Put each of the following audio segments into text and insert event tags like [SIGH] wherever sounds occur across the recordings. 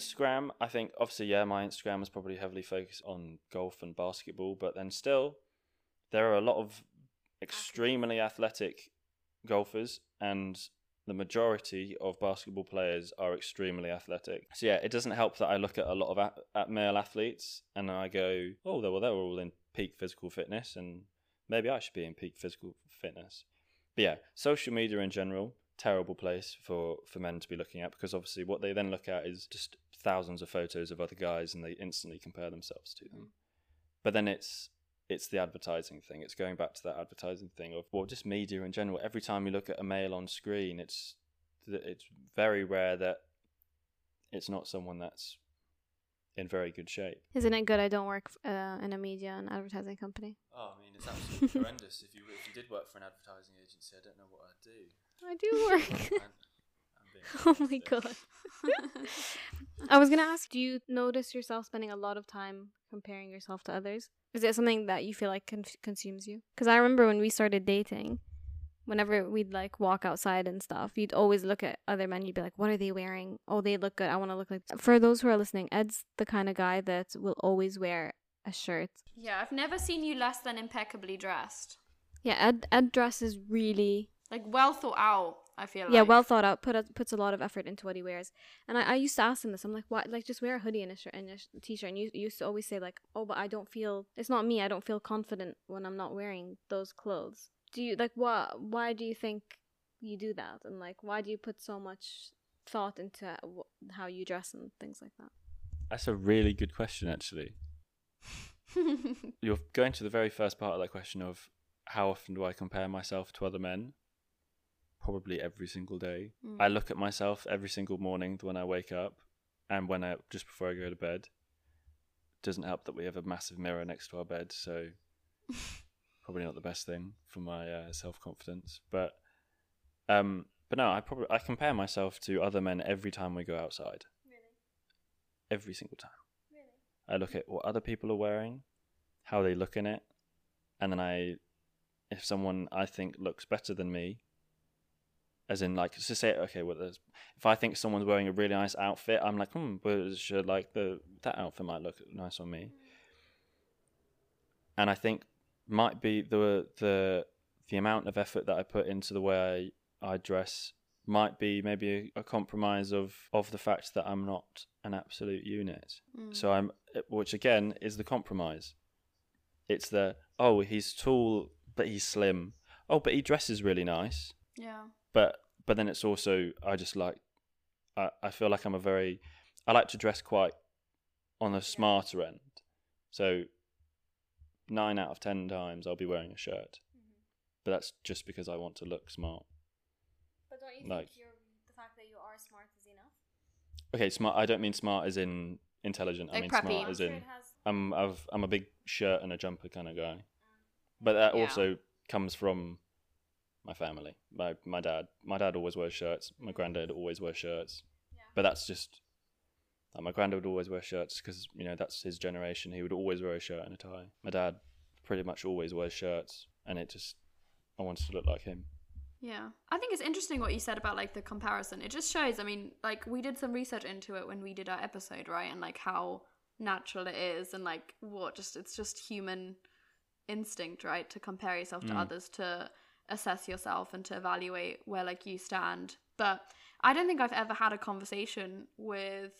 Instagram, I think obviously, yeah, my Instagram is probably heavily focused on golf and basketball, but then still, there are a lot of extremely athletic golfers, and the majority of basketball players are extremely athletic. So yeah, it doesn't help that I look at a lot of at, at male athletes and I go, oh, they well, they're all in peak physical fitness, and maybe I should be in peak physical fitness. But yeah, social media in general, terrible place for for men to be looking at because obviously what they then look at is just thousands of photos of other guys and they instantly compare themselves to them. But then it's it's the advertising thing. It's going back to that advertising thing of well, just media in general. Every time you look at a male on screen, it's it's very rare that it's not someone that's in very good shape. Isn't it good I don't work uh, in a media and advertising company? Oh, I mean, it's absolutely horrendous. If you if you did work for an advertising agency, I don't know what I'd do. I do work. [LAUGHS] [LAUGHS] oh my god. [LAUGHS] I was gonna ask, do you notice yourself spending a lot of time comparing yourself to others? Is it something that you feel like con- consumes you? Because I remember when we started dating, whenever we'd like walk outside and stuff, you'd always look at other men. You'd be like, "What are they wearing? Oh, they look good. I want to look like." For those who are listening, Ed's the kind of guy that will always wear a shirt. Yeah, I've never seen you less than impeccably dressed. Yeah, Ed Ed dresses really like well thought out. I feel yeah, like. well thought out. Put a, puts a lot of effort into what he wears. And I, I used to ask him this. I'm like, why? Like, just wear a hoodie and a shirt and a sh- t-shirt. And you, you used to always say like, oh, but I don't feel. It's not me. I don't feel confident when I'm not wearing those clothes. Do you like what? Why do you think you do that? And like, why do you put so much thought into wh- how you dress and things like that? That's a really good question, actually. [LAUGHS] You're going to the very first part of that question of how often do I compare myself to other men? Probably every single day. Mm. I look at myself every single morning when I wake up and when I just before I go to bed. It doesn't help that we have a massive mirror next to our bed, so [LAUGHS] probably not the best thing for my uh, self confidence. But um, but no, I probably I compare myself to other men every time we go outside. Really? Every single time. Really? I look at what other people are wearing, how they look in it, and then I, if someone I think looks better than me, as in like to say okay well if i think someone's wearing a really nice outfit i'm like hmm but should like the that outfit might look nice on me. And i think might be the the the amount of effort that i put into the way i, I dress might be maybe a, a, compromise of of the fact that i'm not an absolute unit. Mm. so i'm which again is the compromise. It's the oh he's tall but he's slim. Oh but he dresses really nice. Yeah but but then it's also I just like I, I feel like I'm a very I like to dress quite on the smarter end. So nine out of ten times I'll be wearing a shirt, mm-hmm. but that's just because I want to look smart. But don't you like, think the fact that you are smart is enough? Okay, smart. I don't mean smart as in intelligent. Like I mean preppy. smart as in I'm I've, I'm a big shirt and a jumper kind of guy, mm. but that yeah. also comes from my family. My my dad. My dad always wears shirts. My granddad always wears shirts. Yeah. But that's just like my granddad would always wear shirts because you know that's his generation. He would always wear a shirt and a tie. My dad pretty much always wears shirts, and it just I wanted to look like him. Yeah. I think it's interesting what you said about like the comparison. It just shows, I mean, like we did some research into it when we did our episode, right? And like how natural it is and like what just it's just human instinct, right? To compare yourself to mm. others to assess yourself and to evaluate where like you stand. But I don't think I've ever had a conversation with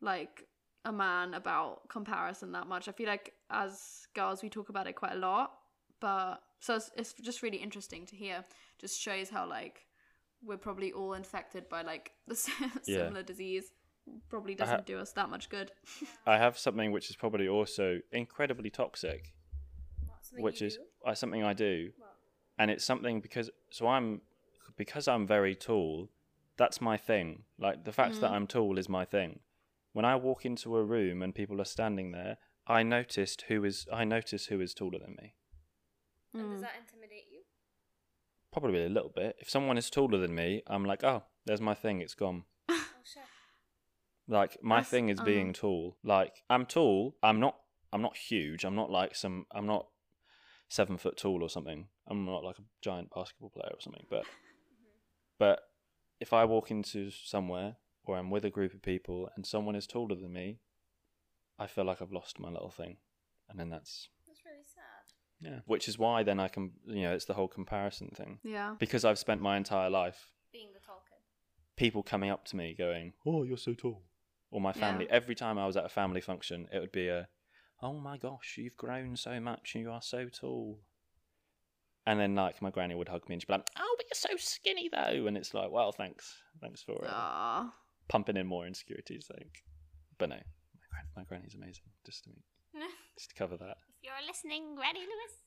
like a man about comparison that much. I feel like as girls we talk about it quite a lot, but so it's, it's just really interesting to hear. Just shows how like we're probably all infected by like [LAUGHS] the s- Yeah. similar disease. Probably doesn't do us that much good. I have something which is probably also incredibly toxic, which is uh, something I do, and it's something because so I'm because I'm very tall. That's my thing. Like the fact that Mm. I'm tall is my thing. When I walk into a room and people are standing there, I noticed who is I notice who is taller than me. Mm. that intimidate you? Probably a little bit. If someone is taller than me, I'm like, oh, there's my thing. It's gone. [LAUGHS] Oh shit. Like my That's- thing is uh. being tall. Like I'm tall. I'm not. I'm not huge. I'm not like some. I'm not seven foot tall or something. I'm not like a giant basketball player or something. But [LAUGHS] but if I walk into somewhere or I'm with a group of people and someone is taller than me, I feel like I've lost my little thing, and then that's That's really sad. yeah. Which is why then I can you know it's the whole comparison thing Yeah. because I've spent my entire life Being the tall kid. people coming up to me going, "Oh, you're so tall," or my Yeah. family. Every time I was at a family function, it would be a, "Oh my gosh, you've grown so much and you are so tall." And then like my granny would hug me and she'd be like, "Oh, but you're so skinny though," and it's like, "Well, thanks, thanks for uh, pumping in more insecurities." Like, but no, my, gran- my granny's amazing. Just to [LAUGHS] just to cover that. If you're listening, Granny Lewis.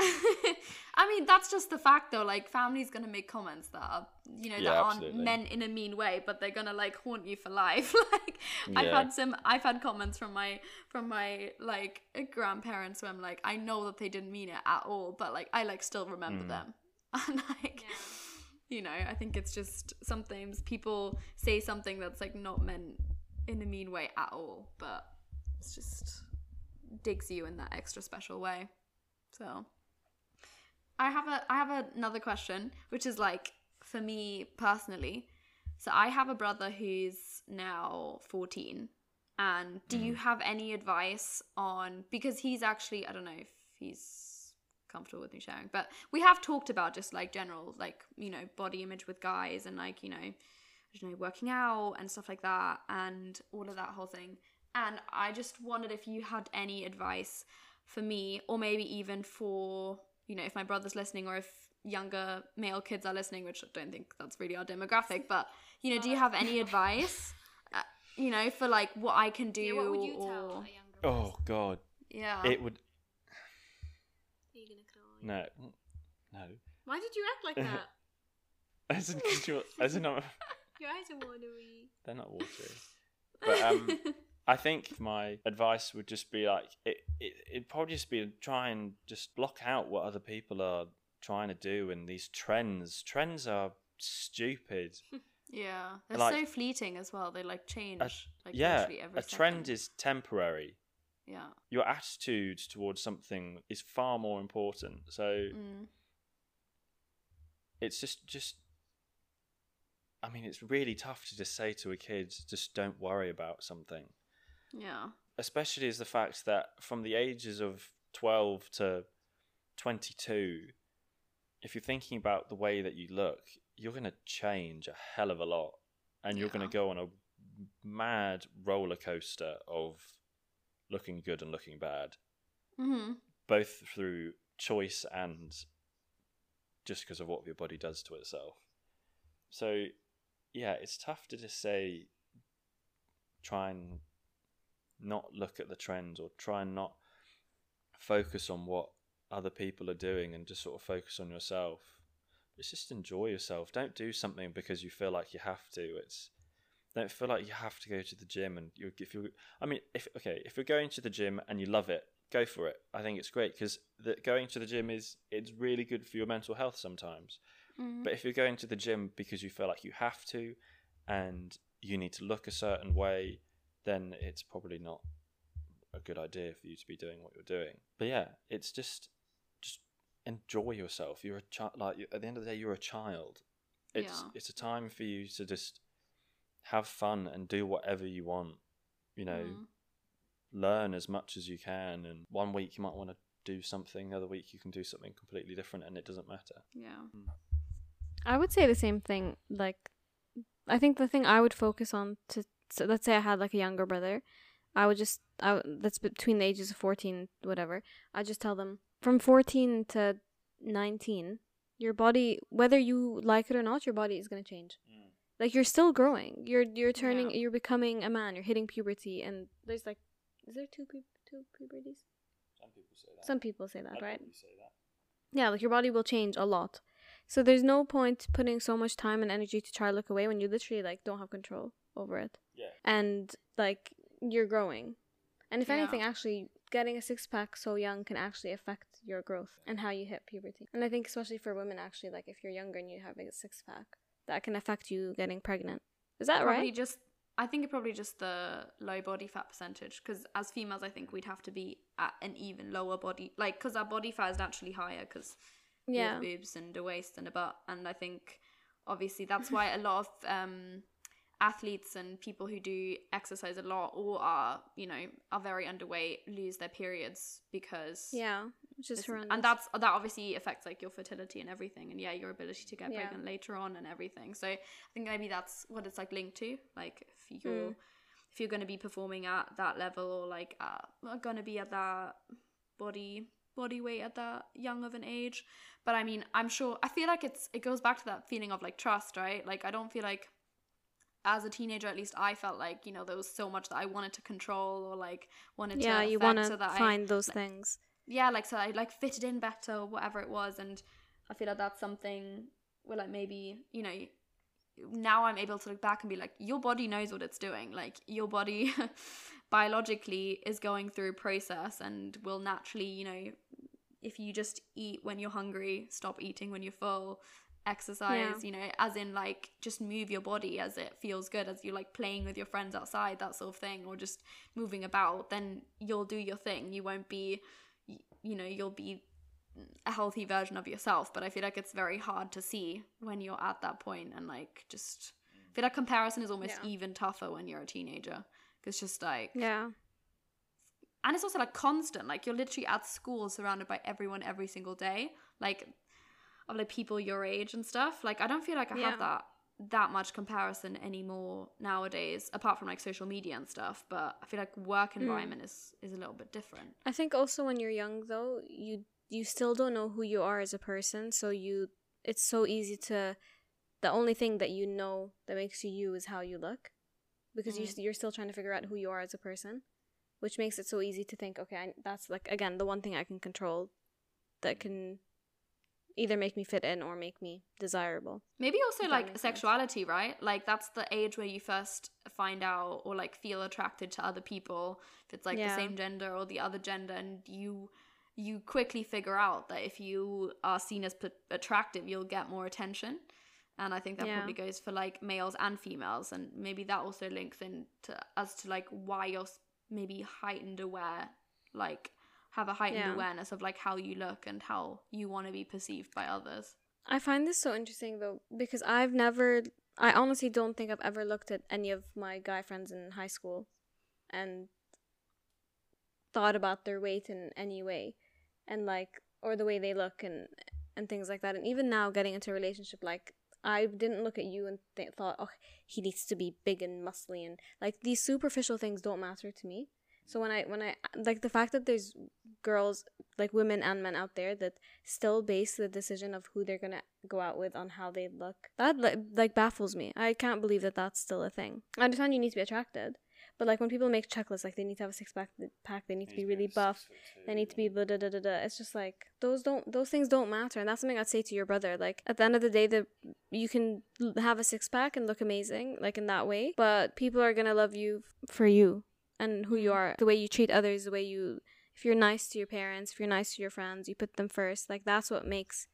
I mean, that's just the fact though. Like, family's gonna make comments that are, you know, Yeah, that aren't meant in a mean way, but they're gonna like haunt you for life. [LAUGHS] like, I've had some, I've had comments from my, from my like grandparents where I'm like, I know that they didn't mean it at all, but like, I like still remember Mm. them, [LAUGHS] and like, you know, I think it's just sometimes people say something that's like not meant in a mean way at all, but it's just digs you in that extra special way. So I have a I have another question, which is like for me personally. So I have a brother who's now 14. And do you mm. have any advice on because he's actually I don't know if he's comfortable with me sharing, but we have talked about just like general like, you know, body image with guys and like, you know, I don't know, working out and stuff like that and all of that whole thing. And I just wondered if you had any advice for me or maybe even for, you know, if my brother's listening or if younger male kids are listening, which I don't think that's really our demographic, but you know, do you have any [LAUGHS] advice? Uh, you know, for like what I can do Yeah, what would you or tell a younger Oh God, yeah. it would Are you gonna cry? no, no. Why did you act like [LAUGHS] that? As in, 'cause you're- as in, I'm- [LAUGHS] Your eyes are watery. they're not watery. But um, I think my advice would just be like it, it. It'd probably just be try and just block out what other people are trying to do and these trends. Trends are stupid. [LAUGHS] yeah, they're like- so fleeting as well. They like change. like yeah, a trend is temporary. yeah. Your attitude towards something is far more important. So Mm. it's just just. I mean, it's really tough to just say to a kid, just don't worry about something. Yeah. especially is the fact that from the ages of 12 to 22 if you're thinking about the way that you look you're going to change a hell of a lot and you're going to go on a mad roller coaster of looking good and looking bad Mm-hmm. both through choice and just because of what your body does to itself so yeah it's tough to just say try and not look at the trends or try and not focus on what other people are doing and just sort of focus on yourself. It's just enjoy yourself. Don't do something because you feel like you have to. It's don't feel like you have to go to the gym and you if you I mean if okay if you're going to the gym and you love it go for it I think it's great because going to the gym is it's really good for your mental health sometimes Mm-hmm. but if you're going to the gym because you feel like you have to and you need to look a certain way, then it's probably not a good idea for you to be doing what you're doing. But yeah, it's just just enjoy yourself. You're a child like you- at the end of the day you're a child. It's Yeah. it's a time for you to just have fun and do whatever you want. You know, Mhm. learn as much as you can and one week you might want to do something, the other week you can do something completely different and it doesn't matter. Yeah. I would say the same thing. Like, I think the thing I would focus on to, so let's say I had like a younger brother, I would just, I that's between the ages of 14, whatever. I just tell them from 14 to 19, your body whether you like it or not your body is going to change mm. like you're still growing you're you're turning Yeah. you're becoming a man you're hitting puberty and there's like is there two pu- two puberties Some people say that. some people say that I'd right say that. yeah like your body will change a lot so there's no point putting so much time and energy to try to look away when you literally like don't have control over it Yeah. and like you're growing. And if Yeah. anything actually getting a six pack so young can actually affect your growth and how you hit puberty. And i think especially for women actually like if you're younger and you have a six pack that can affect you getting pregnant. Is that probably right? just I think it probably just the low body fat percentage because as females I think we'd have to be at an even lower body like because our body fat is naturally higher because yeah. boobs and a waist and a butt. And I think obviously that's why a lot of um athletes and people who do exercise a lot or are you know are very underweight lose their periods because yeah which is horrendous. and that's that obviously affects like your fertility and everything and yeah your ability to get Yeah. pregnant later on and everything so i think maybe that's what it's like linked to like if you're Mm. if you're going to be performing at that level or like uh, going to be at that body body weight at that young of an age but i mean i'm sure i feel like it's it goes back to that feeling of like trust right like i don't feel like as a teenager at least i felt like you know there was so much that i wanted to control or like wanted yeah to you affect want to so that I, find those things yeah, like so I like fitted in better whatever it was, and I feel like that's something where like maybe you know now I'm able to look back and be like, your body knows what it's doing. Like your body [LAUGHS] biologically is going through a process and will naturally, you know, if you just eat when you're hungry, stop eating when you're full, exercise, Yeah. you know, as in like just move your body as it feels good, as you're like playing with your friends outside, that sort of thing, or just moving about, then you'll do your thing. You won't be, you know, you'll be a healthy version of yourself. But I feel like it's very hard to see when you're at that point and like just I feel like comparison is almost Yeah. even tougher when you're a teenager. 'Cause it's just like yeah and it's also like constant like you're literally at school surrounded by everyone every single day like of like people your age and stuff like i don't feel like i Yeah. have that that much comparison anymore nowadays apart from like social media and stuff but i feel like work Mm. environment is is a little bit different I think also when you're young though, you you still don't know who you are as a person, so you it's so easy to the only thing that you know that makes you you is how you look because you Mhm. you're still trying to figure out who you are as a person, which makes it so easy to think, okay, I, that's like again the one thing I can control that can either make me fit in or make me desirable. maybe also like makes sense. sexuality right like that's the age where you first find out or like feel attracted to other people if it's like Yeah. the same gender or the other gender and you you quickly figure out that if you are seen as p- attractive you'll get more attention and i think that Yeah. probably goes for like males and females and maybe that also links into as to like why you're maybe heightened aware like have a heightened Yeah. awareness of like how you look and how you want to be perceived by others. I find this so interesting though because I've never I honestly don't think I've ever looked at any of my guy friends in high school and thought about their weight in any way and like or the way they look and and things like that. And even now getting into a relationship like I didn't look at you and th- thought oh he needs to be big and muscly and like these superficial things don't matter to me so when I when I like the fact that there's girls like women and men out there that still base the decision of who they're gonna go out with on how they look that like, like baffles me. I can't believe that that's still a thing. I understand you need to be attracted but like when people make checklists like they need to have a six pack pack they need to be really buff they need to be blah, da, da, da, da. it's just like those don't those things don't matter and that's something i'd say to your brother like at the end of the day the you can have a six pack and look amazing like in that way but people are gonna love you for you and who you are the way you treat others the way you if you're nice to your parents, if you're nice to your friends, you put them first. Like that's what makes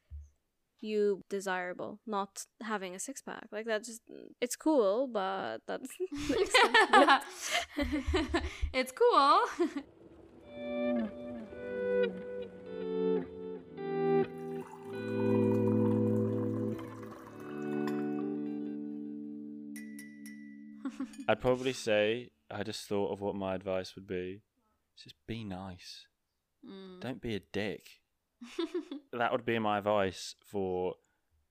you desirable, not having a six pack. Like that just it's cool, but that's [LAUGHS] [LAUGHS] it's cool. [LAUGHS] [LAUGHS] I'd probably say I just thought of what my advice would be. Just be nice. Mm. Don't be a dick. [LAUGHS] That would be my advice for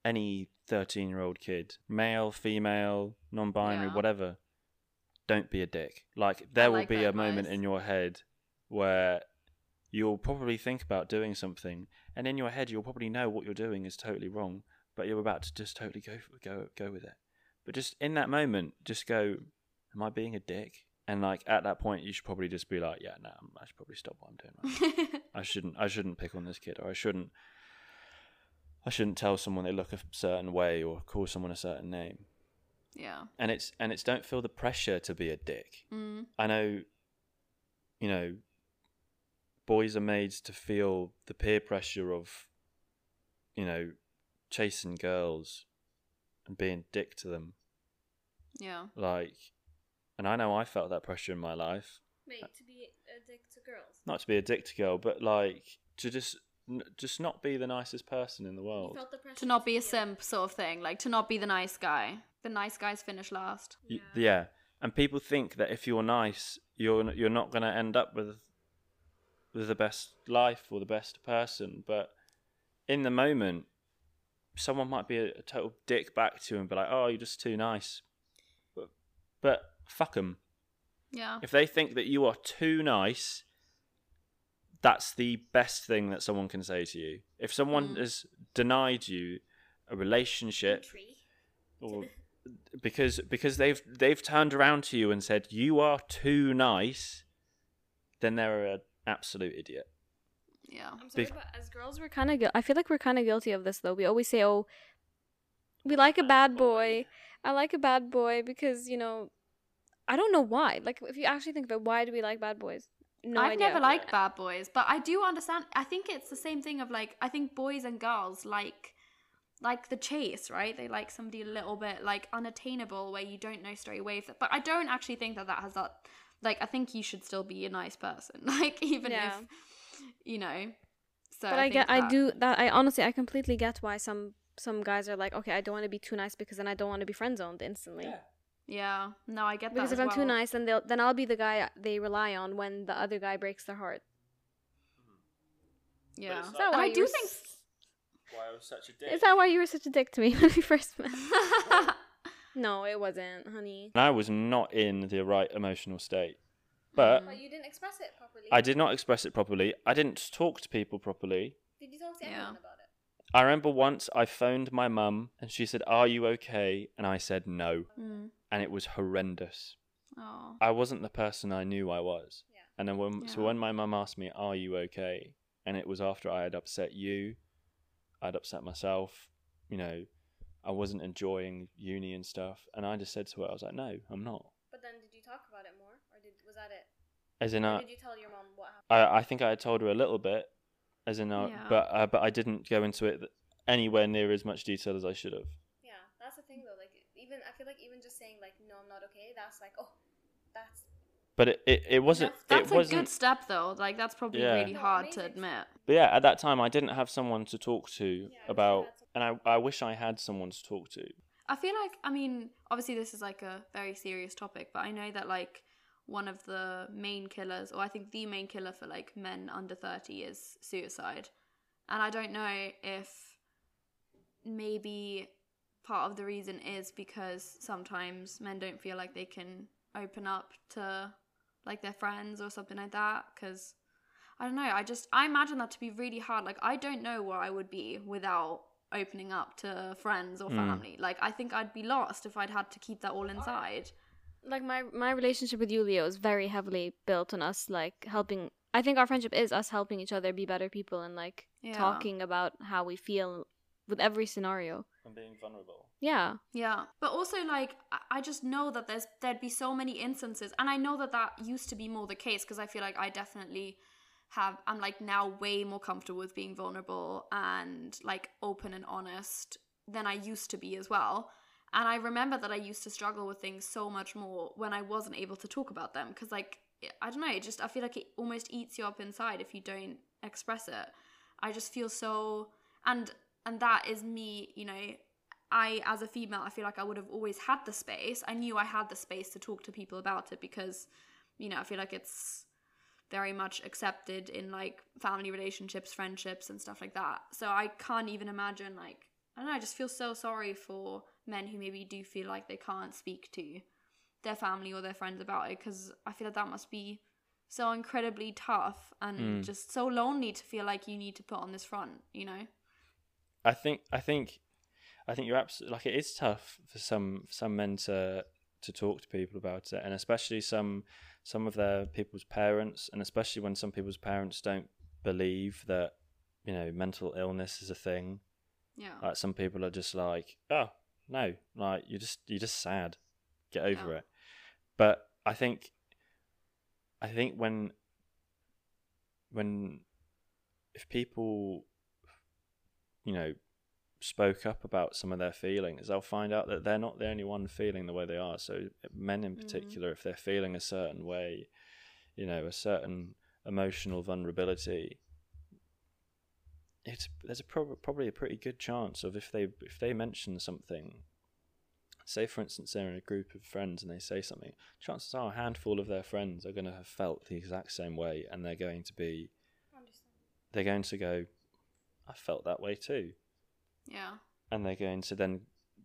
any 13 year old kid, male, female, non binary, Yeah. whatever. Don't be a dick. Like, there will like be a moment in your head where you'll probably think about doing something and in your head you'll probably know what you're doing is totally wrong, but you're about to just totally go go go with it. But just in that moment, just go, "Am I being a dick?" And like at that point, you should probably just be like, "Yeah, no, nah, I should probably stop what I'm doing. Right [LAUGHS] I shouldn't. I shouldn't pick on this kid, or I shouldn't. I shouldn't tell someone they look a certain way or call someone a certain name." Yeah. And it's and it's don't feel the pressure to be a dick. Mm. I know, you know, boys are made to feel the peer pressure of, you know, chasing girls and being dick to them. Yeah. Like, and I know I felt that pressure in my life. Wait, to be a dick to girls. Not to be a dick to girl, but like to just n- just not be the nicest person in the world. To not be a simp sort of thing, like to not be the nice guy. The nice guys finish last. Y- yeah. And people think that if you're nice, you're you're not going to end up with with the best life or the best person. But in the moment, someone might be a, a total dick back to you and be like, "Oh, you're just too nice." But but fuck them. Yeah. If they think that you are too nice, that's the best thing that someone can say to you. If someone Mm. has denied you a relationship or [LAUGHS] because because they've they've turned around to you and said you are too nice, then they're an absolute idiot. Yeah. I'm sorry, Bef- but as girls, we're kind of. Gu- I feel like we're kind of guilty of this, though. We always say, "Oh, we like a bad boy. I like a bad boy because you know." I don't know why. Like, if you actually think about why do we like bad boys? No I've never liked bad boys, but I do understand. I think it's the same thing of like I think boys and girls like like the chase, right? They like somebody a little bit like unattainable where you don't know straight away. If but I don't actually think that that has that. Like I think you should still be a nice person, [LAUGHS] like even Yeah. if you know. So But I, think get. I do that. I honestly, I completely get why some some guys are like, okay, I don't want to be too nice because then I don't want to be friend zoned instantly. Yeah, yeah. no, I get Because that. Because if as I'm too nice, then they'll then I'll be the guy they rely on when the other guy breaks their heart. Hmm. yeah, it's Is that and why I do were think. s- Why I was such a dick? Is that why you were such a dick to me [LAUGHS] when we first met? [LAUGHS] no, it wasn't, honey. I was not in the right emotional state, but Mm. you didn't express it properly. I did not express it properly. I didn't talk to people properly. Did you talk to Yeah. anyone about it? I remember once I phoned my mum and she said, "Are you okay?" and I said no, Mm. and it was horrendous. Oh. I wasn't the person I knew I was. Yeah. And then when so when my mum asked me, "Are you okay?" and it was after I had upset you, I'd upset myself, you know, I wasn't enjoying uni and stuff, and I just said to her, I was like, "No, I'm not." But then, did you talk about it more, or did was that it? As in, uh, you tell your mom what happened? I I think I had told her a little bit, as in, uh, Yeah. but uh, but I didn't go into it anywhere near as much detail as I should have. Yeah, that's the thing though. Like, even I feel like even just saying like, no, I'm not okay. That's like, oh, that's But it, it, it wasn't. That's it a wasn't. good step though. Like that's probably Yeah. really No, hard to admit. But yeah, at that time, I didn't have someone to talk to I wish I about, and I, I wish I had someone to talk to. I feel like I mean, obviously this is like a very serious topic, but I know that like one of the main killers, or I think the main killer for like men under 30 is suicide. And I don't know if maybe part of the reason is because sometimes men don't feel like they can open up to like their friends or something like that cuz I don't know, I just I imagine that to be really hard. Like I don't know where I would be without opening up to friends or Mm. family. Like I think I'd be lost if I'd had to keep that all inside. Like my my relationship with Julio is very heavily built on us like helping. I think our friendship is us helping each other be better people and like Yeah. talking about how we feel with every scenario. And being vulnerable. Yeah, Yeah, but also like I- I just know that there's there'd be so many instances, and I know that that used to be more the case because I feel like I definitely have I'm like now way more comfortable with being vulnerable and like open and honest than I used to be as well. And I remember that I used to struggle with things so much more when I wasn't able to talk about them because like I don't know, it just I feel like it almost eats you up inside if you don't express it. I just feel so and and that is me, you know, I as a female, I feel like I would have always had the space. I knew I had the space to talk to people about it because, you know, I feel like it's very much accepted in like family relationships, friendships and stuff like that. So I can't even imagine like I don't know, I just feel so sorry for men who maybe do feel like they can't speak to their family or their friends about it because I feel like that must be so incredibly tough and Mm. just so lonely to feel like you need to put on this front, you know? I think I think I think you're absolutely like it is tough for some some men to to talk to people about it, and especially some some of their people's parents, and especially when some people's parents don't believe that you know mental illness is a thing. Yeah. Like some people are just like, oh no, like you're just you're just sad, get over Yeah. it. But I think I think when when if people you know spoke up about some of their feelings they'll find out that they're not the only one feeling the way they are so men in Mhm. particular if they're feeling a certain way you know a certain emotional vulnerability it's there's a prob- probably a pretty good chance of if they if they mention something say for instance they're in a group of friends and they say something chances are a handful of their friends are going to have felt the exact same way and they're going to be they're going to go i felt that way too Yeah. and they're going to then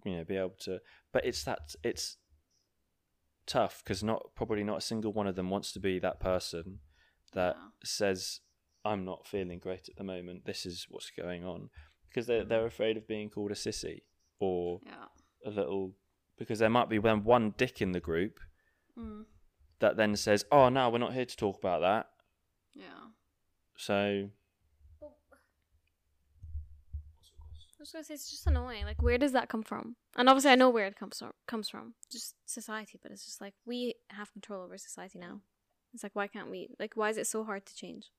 you know be able to but it's that it's tough because not probably not a single one of them wants to be that person that Yeah. says i'm not feeling great at the moment this is what's going on because they're, they're afraid of being called a sissy or Yeah. a little because there might be then one dick in the group Mm. that then says oh no we're not here to talk about that Yeah. so I was gonna say it's just annoying. Like, where does that come from? And obviously, I know where it comes from. Comes from just society, but it's just like we have control over society now. It's like, why can't we? Like, why is it so hard to change?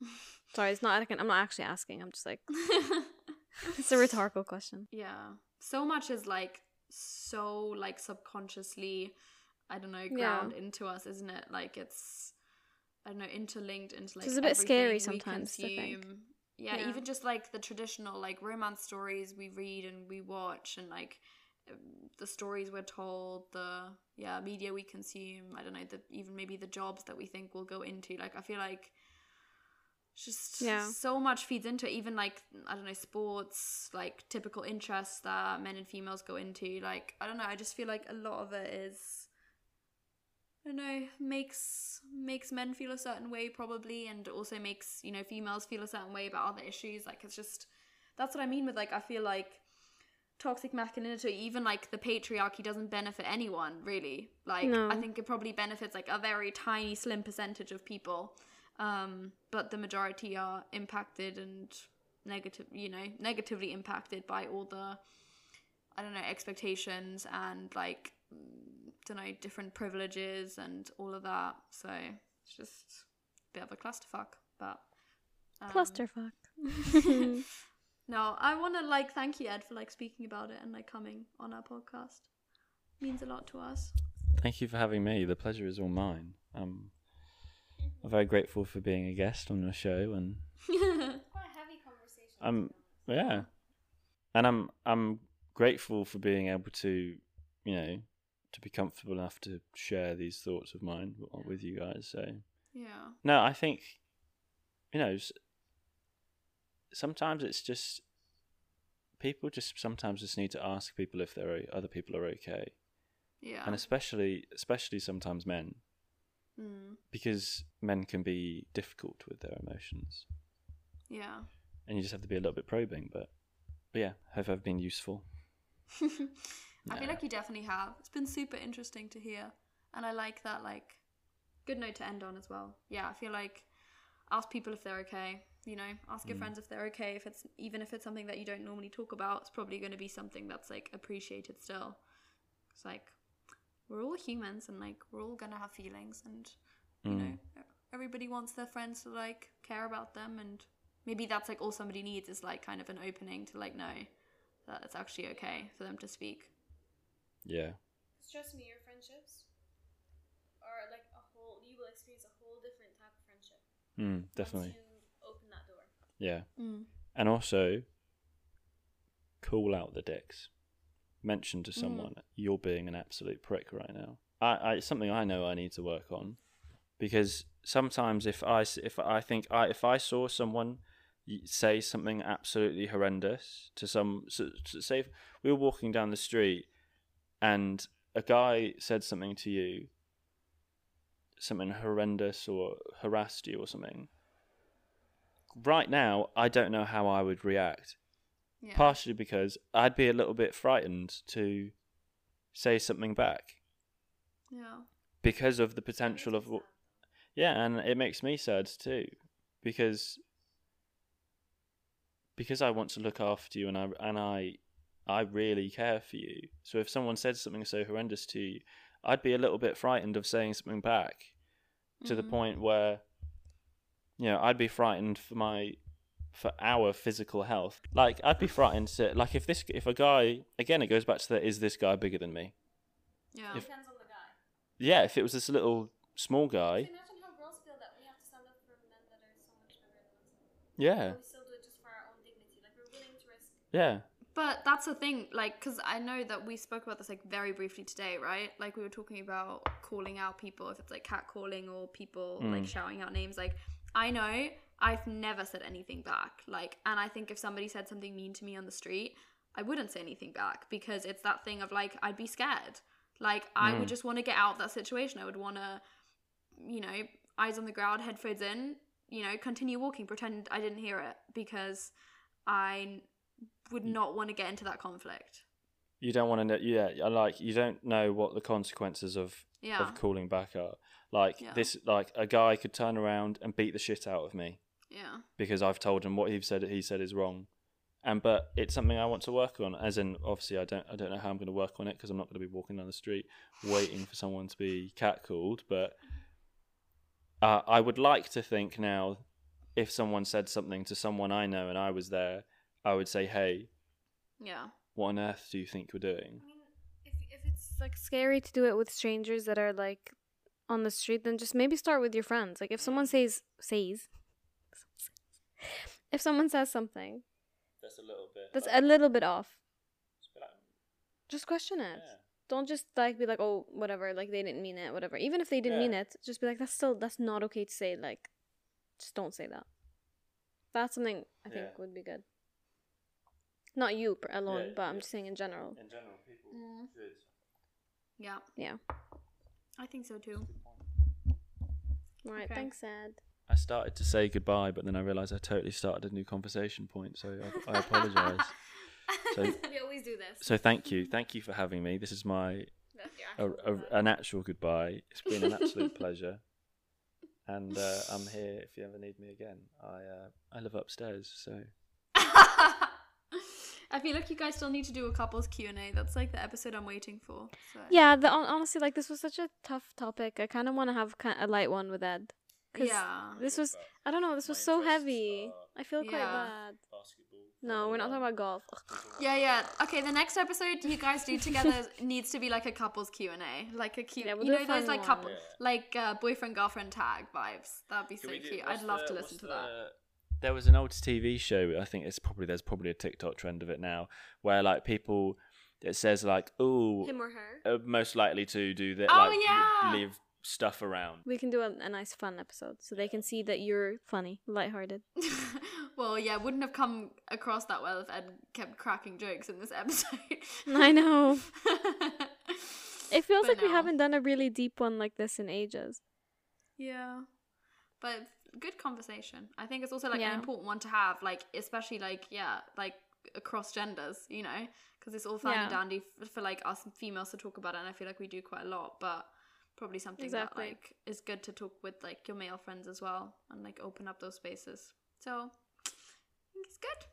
[LAUGHS] Sorry, it's not. I'm not actually asking. I'm just like, [LAUGHS] it's a rhetorical question. yeah. So much is like so like subconsciously, I don't know, Yeah. ground into us, isn't it? Like it's I don't know, interlinked into like It's a bit scary sometimes think. Yeah, Yeah. even just like the traditional like romance stories we read and we watch and like the stories we're told, the yeah, media we consume, I don't know, the even maybe the jobs that we think we'll go into. Like I feel like just Yeah. so much feeds into it. Even like I don't know, sports, like typical interests that men and females go into. Like I don't know, I just feel like a lot of it is I don't know, makes makes men feel a certain way probably and also makes, you know, females feel a certain way about other issues. Like it's just that's what I mean with like I feel like toxic masculinity, even like the patriarchy doesn't benefit anyone really. Like No. I think it probably benefits like a very tiny slim percentage of people. Um, but the majority are impacted and negative you know, negatively impacted by all the I don't know, expectations and like don't know, different privileges and all of that. So it's just a bit of a clusterfuck. But um, Clusterfuck. [LAUGHS] [LAUGHS] no, I want to like thank you, Ed, for like speaking about it and like coming on our podcast. It means a lot to us. Thank you for having me. The pleasure is all mine. Um, I'm very grateful for being a guest on your show, and [LAUGHS] Quite a heavy conversation. I'm yeah, and I'm I'm grateful for being able to, you know, to be comfortable enough to share these thoughts of mine w- with you guys. So yeah. no, I think, you know, sometimes it's just people just sometimes just need to ask people if they're other people are okay, Yeah. and especially especially sometimes men. Mm, because men can be difficult with their emotions yeah. and you just have to be a little bit probing but, but yeah have i've been useful [LAUGHS] I Yeah. feel like you definitely have. It's been super interesting to hear. And I like that, like, good note to end on as well. Yeah, I feel like ask people if they're okay. You know, ask your Mm. friends if they're okay. If it's even if it's something that you don't normally talk about, it's probably going to be something that's like appreciated still. It's like we're all humans and like we're all gonna have feelings and you Mm. know everybody wants their friends to like care about them and maybe that's like all somebody needs is like kind of an opening to like know that it's actually okay for them to speak. yeah Trust me, your friendships are like a whole. You will experience a whole different type of friendship. mm, definitely you open that door. yeah Mm. and also call out the dicks mention to mm. someone you're being an absolute prick right now I, I it's something i know i need to work on because sometimes if I if i think i if i saw someone say something absolutely horrendous to some so, so say if we were walking down the street and a guy said something to you something horrendous or harassed you or something, right now I don't know how I would react. Yeah. Partially because I'd be a little bit frightened to say something back yeah. because of the potential of what. Yeah, and it makes me sad too because because I want to look after you and I and I I really care for you. So if someone said something so horrendous to you, I'd be a little bit frightened of saying something back to the Mhm. point where you know, I'd be frightened for my for our physical health. Like I'd be frightened to like if this if a guy again it goes back to the is this guy bigger than me? Yeah. If- Depends on the guy. Yeah, if it was this little small guy, Imagine how girls feel that we have to stand up for men that are so much bigger than us. yeah, We still do it just for our own dignity. Like we're willing to risk. yeah. But that's the thing, like, because I know that we spoke about this like very briefly today, right? Like we were talking about calling out people if it's like catcalling or people like Mm. shouting out names. Like I know I've never said anything back. Like, and I think if somebody said something mean to me on the street, I wouldn't say anything back because it's that thing of like I'd be scared. Like I would Mm. just want to get out of that situation. I would want to, you know, eyes on the ground, headphones in, you know, continue walking, pretend I didn't hear it because I would not want to get into that conflict. You don't want to know. Yeah, I like you don't know what the consequences of Yeah. of calling back are. Like Yeah. this, like a guy could turn around and beat the shit out of me Yeah. because I've told him what he said he said is wrong. And but it's something I want to work on. As in, obviously, I don't I don't know how I'm going to work on it because I'm not going to be walking down the street waiting for someone to be catcalled. But uh, I would like to think now, if someone said something to someone I know and I was there, I would say, "Hey, Yeah. what on earth do you think you're doing?" I mean, if if it's like scary to do it with strangers that are like on the street, then just maybe start with your friends. Like if someone says says, [LAUGHS] if someone says something That's a little bit. that's a little bit off, just question it. Don't just like be like, oh, whatever, like they didn't mean it, whatever. Even if they didn't mean it, just be like, that's still that's not okay to say. Like, just don't say that. That's something I think Yeah. would be good. Not you per- alone, Yeah, but I'm just saying in general. In general, people Mm. should. Yeah. Yeah. I think so too. All right. Okay. Thanks, Ed. I started to say goodbye, but then I realised I totally started a new conversation point, so I, I [LAUGHS] apologise. So, [LAUGHS] we always do this. so thank you, thank you for having me. This is my a, a, an actual goodbye. It's been an absolute [LAUGHS] pleasure, and uh, I'm here if you ever need me again. I uh, I live upstairs, so I feel like you guys still need to do a couples Q and A. That's like the episode I'm waiting for. So. Yeah, the, honestly, like this was such a tough topic. I kind of want to have a light one with Ed. 'Cause Yeah. This was, I don't know, this was so heavy. I feel quite Yeah. bad. basketball. No, we're not talking about golf. Yeah, yeah. Okay, the next episode you guys do together [LAUGHS] needs to be like a couples Q and A, like a cute. Yeah, we'll you do know a those fun like one. couple, Yeah. like uh, boyfriend girlfriend tag vibes. That'd be so cute. I'd love to listen to that. There was an old TV show. I think it's probably there's probably a TikTok trend of it now, where like people, it says like, "Oh, Him or her. uh, most likely to do that." Oh, like, yeah! leave stuff around. We can do a, a nice fun episode so they can see that you're funny, lighthearted. [LAUGHS] well, yeah, wouldn't have come across that well if Ed kept cracking jokes in this [LAUGHS] episode. I know. [LAUGHS] It feels But like we haven't done a really deep one like this in ages. Yeah. But good conversation. I think it's also like Yeah. an important one to have, like especially like yeah, like across genders, you know, because it's all fine and dandy f- for like us females to talk about it, and I feel like we do quite a lot, but probably something Exactly. that like is good to talk with like your male friends as well, and like open up those spaces. So I think it's good.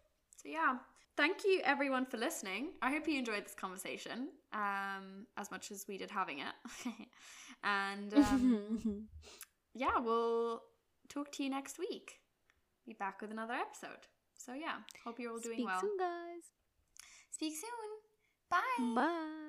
So yeah. Thank you everyone for listening. I hope you enjoyed this conversation um, as much as we did having it. [LAUGHS] and um, [LAUGHS] yeah, we'll talk to you next week. Be back with another episode. So yeah, hope you're all doing Speak well. soon, guys. Speak soon. Bye. Bye.